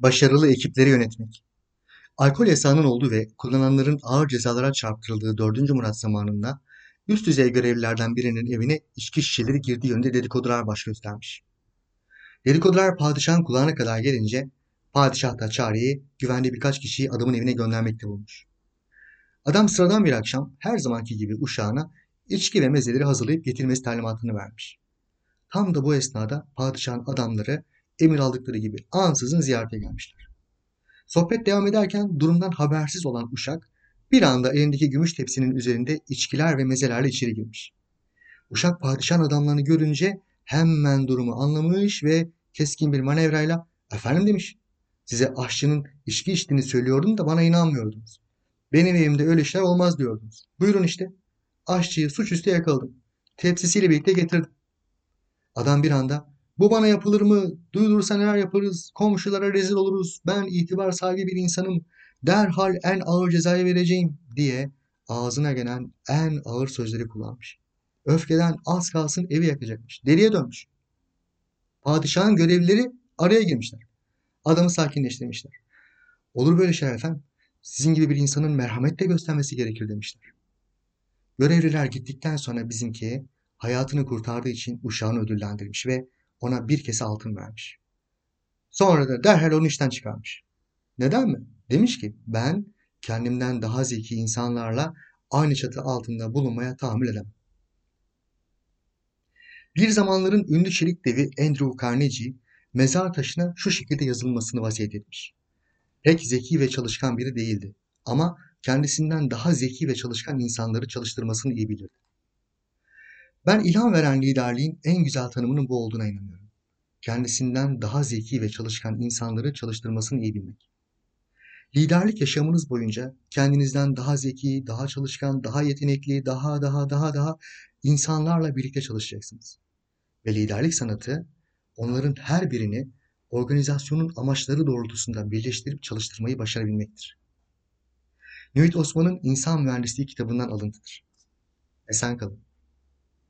Başarılı ekipleri yönetmek. Alkol yasağının olduğu ve kullananların ağır cezalara çarptırıldığı 4. Murat zamanında üst düzey görevlilerden birinin evine içki şişeleri girdiği yönünde dedikodular baş göstermiş. Dedikodular padişahın kulağına kadar gelince padişah da çareyi güvenli birkaç kişiyi adamın evine göndermekte bulmuş. Adam sıradan bir akşam her zamanki gibi uşağına içki ve mezeleri hazırlayıp getirmesi talimatını vermiş. Tam da bu esnada padişahın adamları emir aldıkları gibi ansızın ziyarete gelmişler. Sohbet devam ederken durumdan habersiz olan uşak bir anda elindeki gümüş tepsinin üzerinde içkiler ve mezelerle içeri girmiş. Uşak padişahın adamlarını görünce hemen durumu anlamış ve keskin bir manevrayla efendim demiş. Size aşçının içki içtiğini söylüyordum da bana inanmıyordunuz. Benim evimde öyle işler olmaz diyordunuz. Buyurun işte. Aşçıyı suçüstü yakaladım. Tepsisiyle birlikte getirdim. Adam bir anda bu bana yapılır mı? Duyulursa neler yaparız? Komşulara rezil oluruz. Ben itibar sahibi bir insanım. Derhal en ağır cezayı vereceğim diye ağzına gelen en ağır sözleri kullanmış. Öfkeden az kalsın evi yakacakmış. Deliye dönmüş. Padişahın görevlileri araya girmişler. Adamı sakinleştirmişler. Olur böyle şeyler efendim. Sizin gibi bir insanın merhametle göstermesi gerekir demişler. Görevliler gittikten sonra bizimki hayatını kurtardığı için uşağını ödüllendirmiş ve ona bir kese altın vermiş. Sonra da derhal onu işten çıkarmış. Neden mi? Demiş ki ben kendimden daha zeki insanlarla aynı çatı altında bulunmaya tahammül edemem. Bir zamanların ünlü çelik devi Andrew Carnegie mezar taşına şu şekilde yazılmasını vasiyet etmiş. Pek zeki ve çalışkan biri değildi ama kendisinden daha zeki ve çalışkan insanları çalıştırmasını iyi bilirdi. Ben ilham veren liderliğin en güzel tanımının bu olduğuna inanıyorum. Kendisinden daha zeki ve çalışkan insanları çalıştırmasını iyi bilmek. Liderlik yaşamınız boyunca kendinizden daha zeki, daha çalışkan, daha yetenekli, daha daha daha daha insanlarla birlikte çalışacaksınız. Ve liderlik sanatı onların her birini organizasyonun amaçları doğrultusunda birleştirip çalıştırmayı başarabilmektir. Nüvit Osman'ın İnsan Mühendisliği kitabından alıntıdır. Esen kalın.